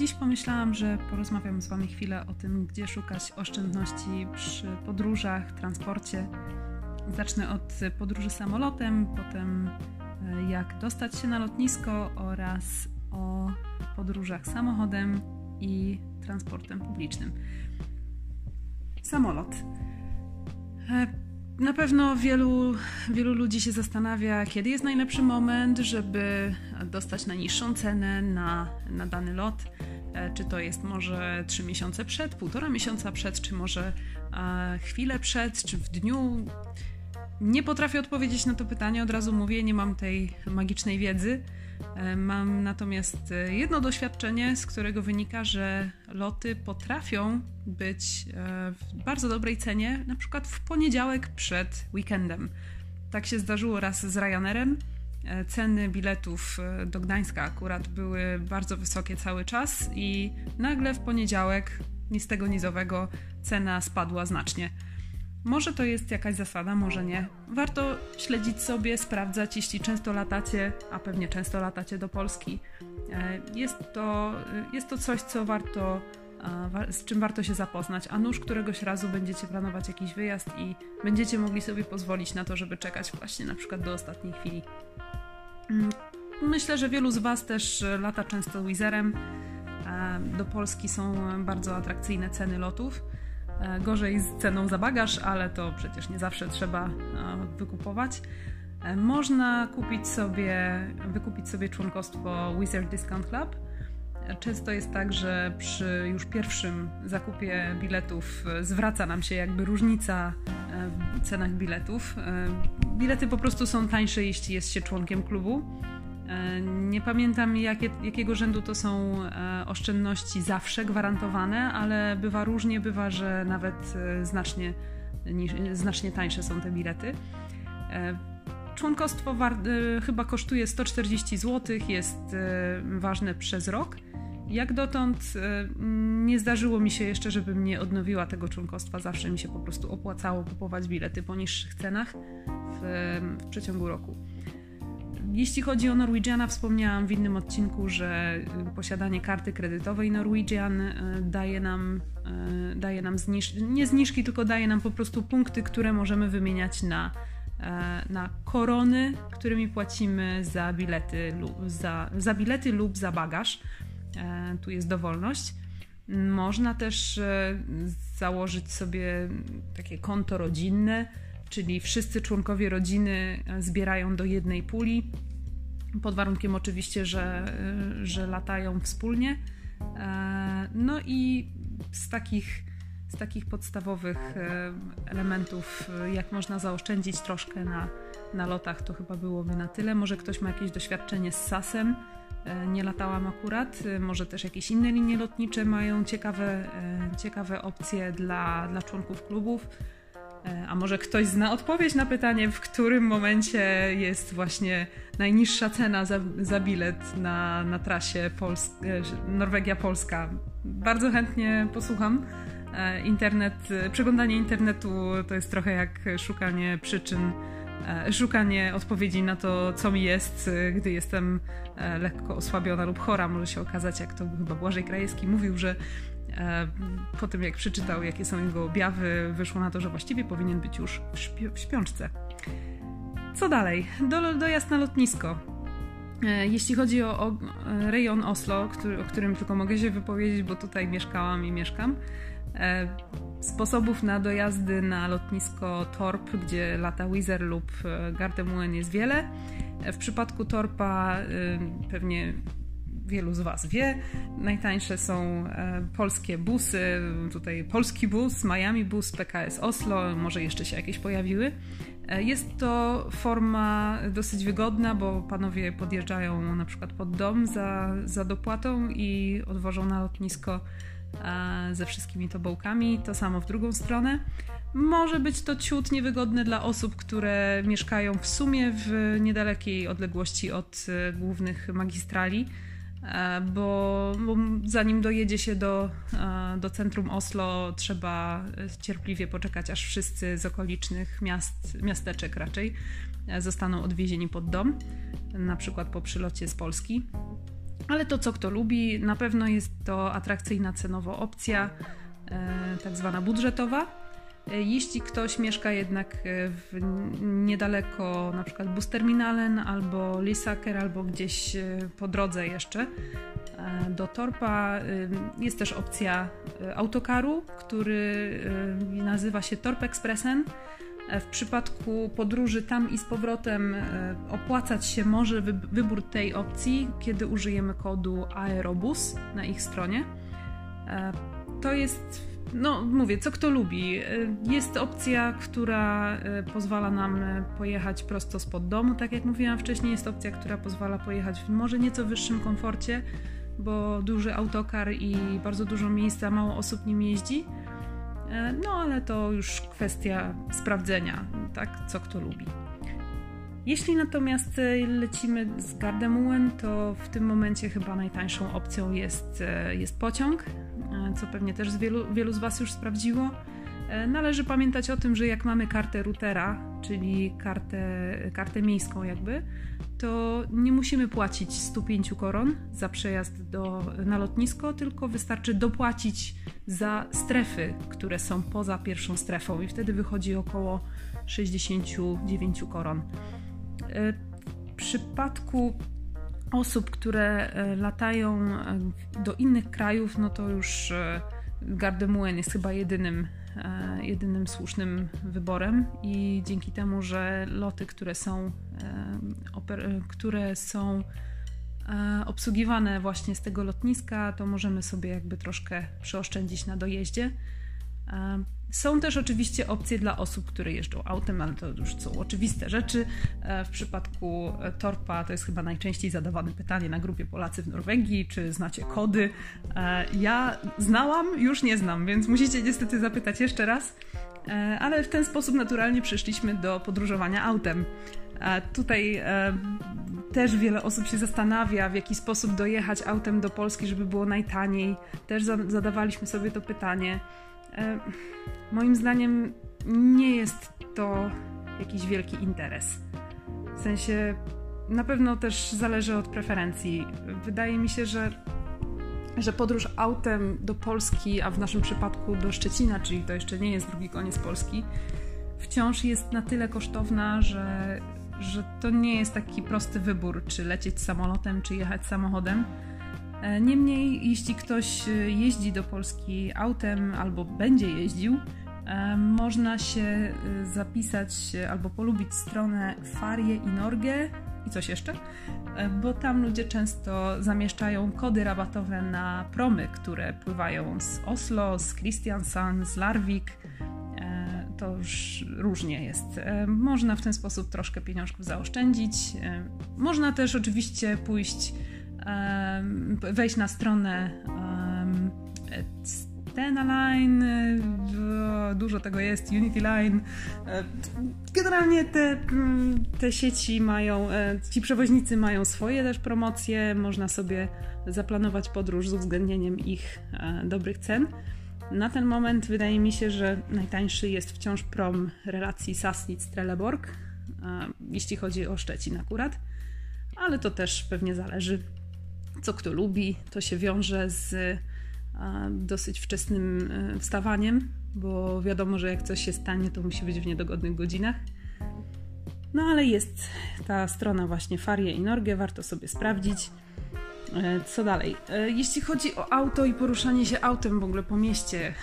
dziś pomyślałam, że porozmawiam z Wami chwilę o tym, gdzie szukać oszczędności przy podróżach, transporcie. Zacznę od podróży samolotem, potem e, jak dostać się na lotnisko oraz o podróżach samochodem i transportem publicznym. Samolot. Na pewno wielu, wielu ludzi się zastanawia, kiedy jest najlepszy moment, żeby dostać najniższą cenę na, na dany lot. E, czy to jest może 3 miesiące przed, półtora miesiąca przed, czy może chwilę przed, czy w dniu. Nie potrafię odpowiedzieć na to pytanie, od razu mówię, nie mam tej magicznej wiedzy. E, mam natomiast e, jedno doświadczenie, z którego wynika, że loty potrafią być e, w bardzo dobrej cenie, na przykład w poniedziałek przed weekendem. Tak się zdarzyło raz z Ryanerem. Ceny biletów do Gdańska akurat były bardzo wysokie cały czas i nagle w poniedziałek, ni z tego nizowego, cena spadła znacznie. Może to jest jakaś zasada, może nie. Warto śledzić sobie, sprawdzać, jeśli często latacie, a pewnie często latacie do Polski. E, jest to, jest to coś, co warto, z czym warto się zapoznać, a nuż któregoś razu będziecie planować jakiś wyjazd i będziecie mogli sobie pozwolić na to, żeby czekać właśnie na przykład do ostatniej chwili. Mm, myślę, że wielu z Was też lata często Wizerem. E, do Polski są bardzo atrakcyjne ceny lotów. E, gorzej z ceną za bagaż, ale to przecież nie zawsze trzeba e, wykupować. E, można kupić sobie, wykupić sobie członkostwo Wizard Discount Club. Często jest tak, że przy już pierwszym zakupie biletów zwraca nam się jakby różnica w cenach biletów. Bilety po prostu są tańsze, jeśli jest się członkiem klubu. E, nie pamiętam jakie, jakiego rzędu to są e, oszczędności zawsze gwarantowane, ale bywa różnie, bywa, że nawet e, znacznie, znacznie tańsze są te bilety. Członkostwo chyba kosztuje 140 zł, jest ważne przez rok. Jak dotąd nie zdarzyło mi się jeszcze, żebym nie odnowiła tego członkostwa. Zawsze mi się po prostu opłacało kupować bilety po niższych cenach w, w przeciągu roku. Jeśli chodzi o Norwegiana, wspomniałam w innym odcinku, że y, posiadanie karty kredytowej Norwegian y, daje nam, y, daje nam zniż- nie zniżki, tylko daje nam po prostu punkty, które możemy wymieniać na, na korony, którymi płacimy za bilety lub za, za, bilety lub za bagaż. Tu jest dowolność. Można też założyć sobie takie konto rodzinne czyli wszyscy członkowie rodziny e, zbierają do jednej puli, pod warunkiem oczywiście, że, e, że latają wspólnie. E, no i z takich, z takich podstawowych elementów, jak można zaoszczędzić troszkę na, na lotach, to chyba byłoby na tyle. Może ktoś ma jakieś doświadczenie z SAS-em, nie latałam akurat, może też jakieś inne linie lotnicze mają ciekawe, ciekawe opcje dla, dla członków klubów. E, a może ktoś zna odpowiedź na pytanie, w którym momencie jest właśnie najniższa cena za, za bilet na, na trasie Pols e, Norwegia-Polska? Bardzo chętnie posłucham. E, internet, przeglądanie internetu to jest trochę jak szukanie przyczyn, szukanie odpowiedzi na to, co mi jest, gdy jestem lekko osłabiona lub chora. Może się okazać, jak to chyba Błażej Krajewski mówił, że E, po tym, jak przeczytał, jakie są jego objawy, wyszło na to, że właściwie powinien być już w, śpi- w śpiączce. Co dalej? Do, dojazd na lotnisko. E, jeśli chodzi o, o rejon Oslo, który, o którym tylko mogę się wypowiedzieć, bo tutaj mieszkałam i mieszkam, e, sposobów na dojazdy na lotnisko Torp, gdzie lata Wizz lub Gardermoen jest wiele. W przypadku Torpa pewnie wielu z Was wie. Najtańsze są e, polskie busy, tutaj polski bus, Miami bus, PKS Oslo, może jeszcze się jakieś pojawiły. E, jest to forma dosyć wygodna, bo panowie podjeżdżają na przykład pod dom za, za dopłatą i odwożą na lotnisko e, ze wszystkimi tobołkami. To samo w drugą stronę. Może być to ciut niewygodne dla osób, które mieszkają w sumie w niedalekiej odległości od głównych magistrali E, bo, bo, zanim dojedzie się do, e, do centrum Oslo, trzeba cierpliwie poczekać, aż wszyscy z okolicznych miast, miasteczek raczej e, zostaną odwiezieni pod dom, na przykład po przylocie z Polski. Ale to, co kto lubi, na pewno jest to atrakcyjna cenowo opcja, tak zwana budżetowa. Jeśli ktoś mieszka jednak w niedaleko na przykład Busterminalen albo Lisaker albo gdzieś po drodze jeszcze, E, do Torpa jest też opcja e, autokaru, który nazywa się Torp Expressen. E, w przypadku podróży tam i z powrotem opłacać się może wybór tej opcji, kiedy użyjemy kodu Aerobus na ich stronie. To jest, no mówię, co kto lubi. Jest opcja, która pozwala nam pojechać prosto spod domu, tak jak mówiłam wcześniej. Jest opcja, która pozwala pojechać w może nieco wyższym komforcie bo duży autokar i bardzo dużo miejsca, mało osób nim jeździ. E, no ale to już kwestia sprawdzenia, tak, co kto lubi. Jeśli natomiast e, lecimy z Gardermoen, to w tym momencie chyba najtańszą opcją jest, e, jest pociąg, co pewnie też z wielu, wielu z Was już sprawdziło. Należy pamiętać o tym, że jak mamy kartę routera, czyli kartę, kartę miejską jakby, to nie musimy płacić 105 koron za przejazd do, na lotnisko, tylko wystarczy dopłacić za strefy, które są poza pierwszą strefą i wtedy wychodzi około 69 koron. E, w przypadku osób, które e, latają e, do innych krajów, no to już Gardemuen jest chyba jedynym jedynym słusznym wyborem i dzięki temu, że loty, które są, które są e, obsługiwane właśnie z tego lotniska, to możemy sobie jakby troszkę przeoszczędzić na dojeździe. Są też oczywiście opcje dla osób, które jeżdżą autem, ale to już są oczywiste rzeczy. W przypadku Torpa to jest chyba najczęściej zadawane pytanie na grupie Polacy w Norwegii, czy znacie kody. Ja znałam, już nie znam, więc musicie niestety zapytać jeszcze raz. Ale w ten sposób naturalnie przyszliśmy do podróżowania autem. Tutaj też wiele osób się zastanawia, w jaki sposób dojechać autem do Polski, żeby było najtaniej. Też zadawaliśmy sobie to pytanie. E, moim zdaniem nie jest to jakiś wielki interes. W sensie na pewno też zależy od preferencji. Wydaje mi się, że, że podróż autem do Polski, a w naszym przypadku do Szczecina, czyli to jeszcze nie jest drugi koniec Polski, wciąż jest na tyle kosztowna, że, że to nie jest taki prosty wybór, czy lecieć samolotem, czy jechać samochodem. E, niemniej, jeśli ktoś e, jeździ do Polski autem albo będzie jeździł, e, można się zapisać albo polubić stronę Farie i Norge i coś jeszcze, bo tam ludzie często zamieszczają kody rabatowe na promy, które pływają z Oslo, z Kristiansand, z Larvik. To już różnie jest. Można w ten sposób troszkę pieniążków zaoszczędzić. Można też oczywiście pójść wejść na stronę um, Stenaline, dużo tego jest, Unity Line. E, generalnie te, te sieci mają, e, ci przewoźnicy mają swoje też promocje, można sobie zaplanować podróż z uwzględnieniem ich e, dobrych cen. Na ten moment wydaje mi się, że najtańszy jest wciąż prom relacji Sassnitz-Trelleborg, jeśli chodzi o Szczecin akurat, ale to też pewnie zależy co kto lubi. To się wiąże z dosyć wczesnym e, wstawaniem, bo wiadomo, że jak coś się stanie, to musi być w niedogodnych godzinach. No ale jest ta strona właśnie Farie i Norge, warto sobie sprawdzić. E, co dalej? E, jeśli chodzi o auto i poruszanie się autem w ogóle po mieście,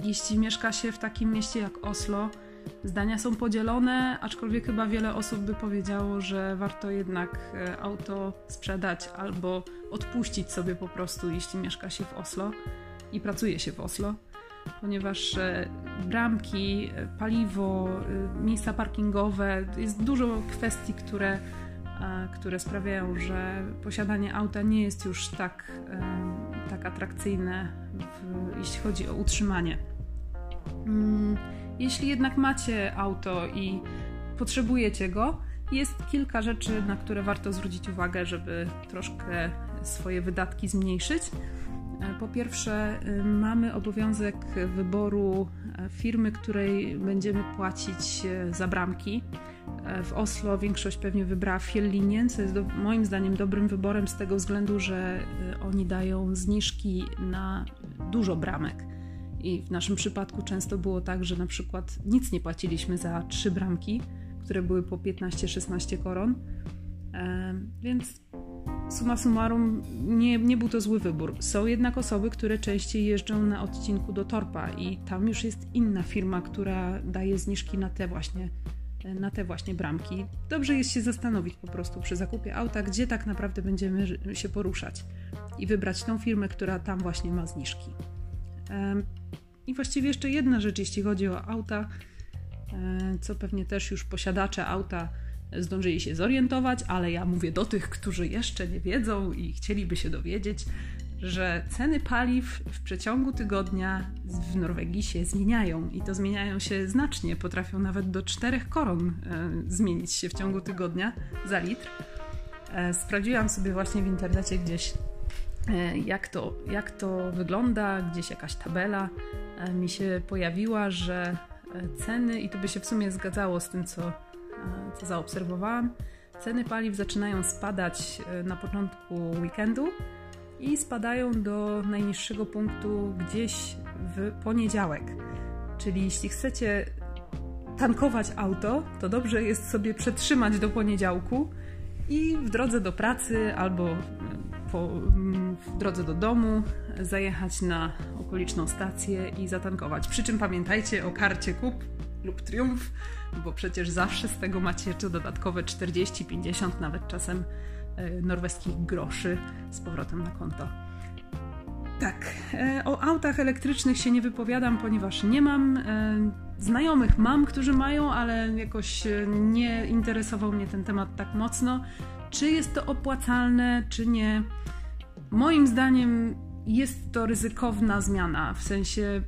jeśli mieszka się w takim mieście jak Oslo, Zdania są podzielone, aczkolwiek chyba wiele osób by powiedziało, że warto jednak e, auto sprzedać albo odpuścić sobie po prostu, jeśli mieszka się w Oslo i pracuje się w Oslo, ponieważ e, bramki, e, paliwo, miejsca parkingowe, jest dużo kwestii, które, które sprawiają, że posiadanie auta nie jest już tak, tak atrakcyjne, w, jeśli chodzi o utrzymanie. Mm, jeśli jednak macie auto i potrzebujecie go, jest kilka rzeczy, na które warto zwrócić uwagę, żeby troszkę swoje wydatki zmniejszyć. E, po pierwsze, mamy obowiązek wyboru e, firmy, której będziemy płacić e, za bramki. E, w Oslo większość pewnie wybrała Fjelllinien, co jest do, moim zdaniem dobrym wyborem z tego względu, że e, oni dają zniżki na dużo bramek. I w naszym przypadku często było tak, że na przykład nic nie płaciliśmy za trzy bramki, które były po 15-16 koron. E, więc summa summarum nie, nie był to zły wybór. Są jednak osoby, które częściej jeżdżą na odcinku do Torpa i tam już jest inna firma, która daje zniżki na te właśnie na te właśnie bramki. Dobrze jest się zastanowić po prostu przy zakupie auta, gdzie tak naprawdę będziemy się poruszać i wybrać tą firmę, która tam właśnie ma zniżki. I właściwie jeszcze jedna rzecz, jeśli chodzi o auta, co pewnie też już posiadacze auta zdążyli się zorientować, ale ja mówię do tych, którzy jeszcze nie wiedzą i chcieliby się dowiedzieć, że ceny paliw w przeciągu tygodnia w Norwegii się zmieniają i to zmieniają się znacznie. Potrafią nawet do 4 koron e, zmienić się w ciągu tygodnia za litr. E, sprawdziłam sobie właśnie w internecie gdzieś, e, jak to, jak to wygląda, gdzieś jakaś tabela mi się pojawiła, że ceny, i to by się w sumie zgadzało z tym, co, co zaobserwowałam, ceny paliw zaczynają spadać na początku weekendu i spadają do najniższego punktu gdzieś w poniedziałek. Czyli jeśli chcecie tankować auto, to dobrze jest sobie przetrzymać do poniedziałku i w drodze do pracy albo po, w drodze do domu zajechać na okoliczną stację i zatankować. Przy czym pamiętajcie o karcie kup lub triumf, bo przecież zawsze z tego macie jeszcze dodatkowe 40, 50, nawet czasem E, norweskich groszy z powrotem na konto. Tak, e, o autach elektrycznych się nie wypowiadam, ponieważ nie mam e, znajomych. Mam, którzy mają, ale jakoś nie interesował mnie ten temat tak mocno. Czy jest to opłacalne, czy nie? Moim zdaniem jest to ryzykowna zmiana. W sensie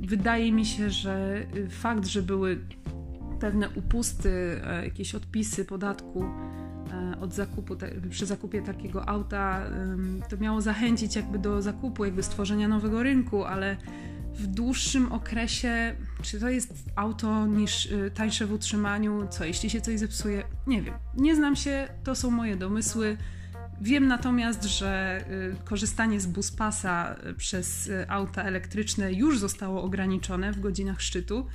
wydaje mi się, że fakt, że były pewne upusty, jakieś odpisy podatku E, od zakupu, przy zakupie takiego auta, to miało zachęcić jakby do zakupu, jakby stworzenia nowego rynku, ale w dłuższym okresie, czy to jest auto niż y, tańsze w utrzymaniu, co jeśli się coś zepsuje, nie wiem. Nie znam się, to są moje domysły. Wiem natomiast, że y, korzystanie z buspasa y, przez auta elektryczne już zostało ograniczone w godzinach szczytu.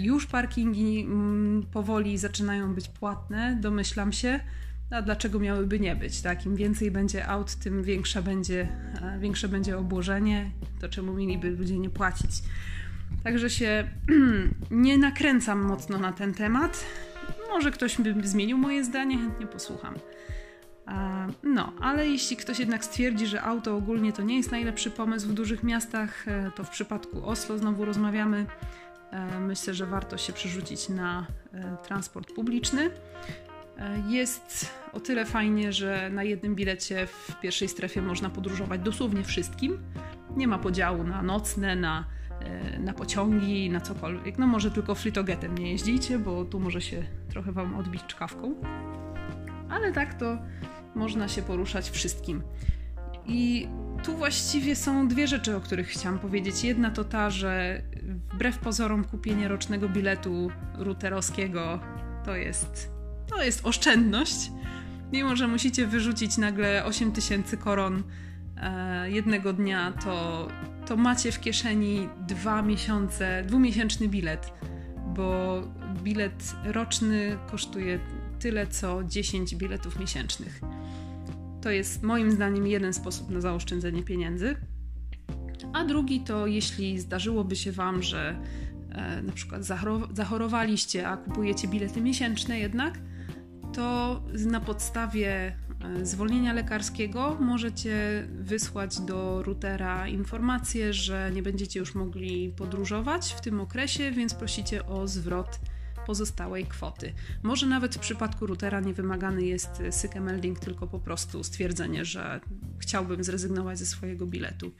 Już parkingi mm, powoli zaczynają być płatne, domyślam się. A dlaczego miałyby nie być? Tak? Im więcej będzie aut, tym większe będzie, e, większe będzie obłożenie. To czemu mieliby ludzie nie płacić? Także się nie nakręcam mocno na ten temat. Może ktoś by zmienił moje zdanie, chętnie posłucham. No, ale jeśli ktoś jednak stwierdzi, że auto ogólnie to nie jest najlepszy pomysł w dużych miastach, e, to w przypadku Oslo znowu rozmawiamy E, myślę, że warto się przerzucić na e, transport publiczny. E, jest o tyle fajnie, że na jednym bilecie w pierwszej strefie można podróżować dosłownie wszystkim. Nie ma podziału na nocne, na, na pociągi, na cokolwiek. No może tylko flitogetem nie jeździcie, bo tu może się trochę Wam odbić czkawką. Ale tak to można się poruszać wszystkim. I tu właściwie są dwie rzeczy, o których chciałam powiedzieć. Jedna to ta, że wbrew pozorom kupienie rocznego biletu routerowskiego to jest, to jest oszczędność. Mimo, że musicie wyrzucić nagle 8000 koron e, jednego dnia, to, to macie w kieszeni dwa miesiące, dwumiesięczny bilet, bo bilet roczny kosztuje tyle co 10 biletów miesięcznych. To jest moim zdaniem jeden sposób na zaoszczędzenie pieniędzy. A drugi to jeśli zdarzyłoby się Wam, że e, na przykład zachorowaliście, a kupujecie bilety miesięczne jednak, to na podstawie e, zwolnienia lekarskiego możecie wysłać do routera informację, że nie będziecie już mogli podróżować w tym okresie, więc prosicie o zwrot pozostałej kwoty. Może nawet w przypadku routera nie wymagany jest syke melding, tylko po prostu stwierdzenie, że chciałbym zrezygnować ze swojego biletu.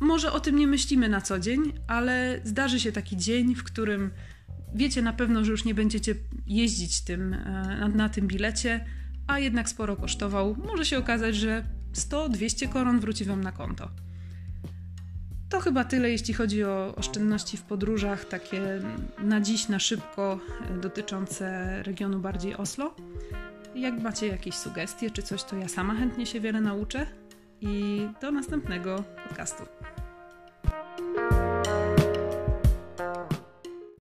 Może o tym nie myślimy na co dzień, ale zdarzy się taki dzień, w którym wiecie na pewno, że już nie będziecie jeździć tym, e, na, na tym bilecie, a jednak sporo kosztował. Może się okazać, że 100-200 koron wróci Wam na konto To chyba tyle, jeśli chodzi o oszczędności w podróżach, takie na dziś, na szybko, dotyczące regionu bardziej Oslo. Jak macie jakieś sugestie czy coś, to ja sama chętnie się wiele nauczę. I do następnego podcastu.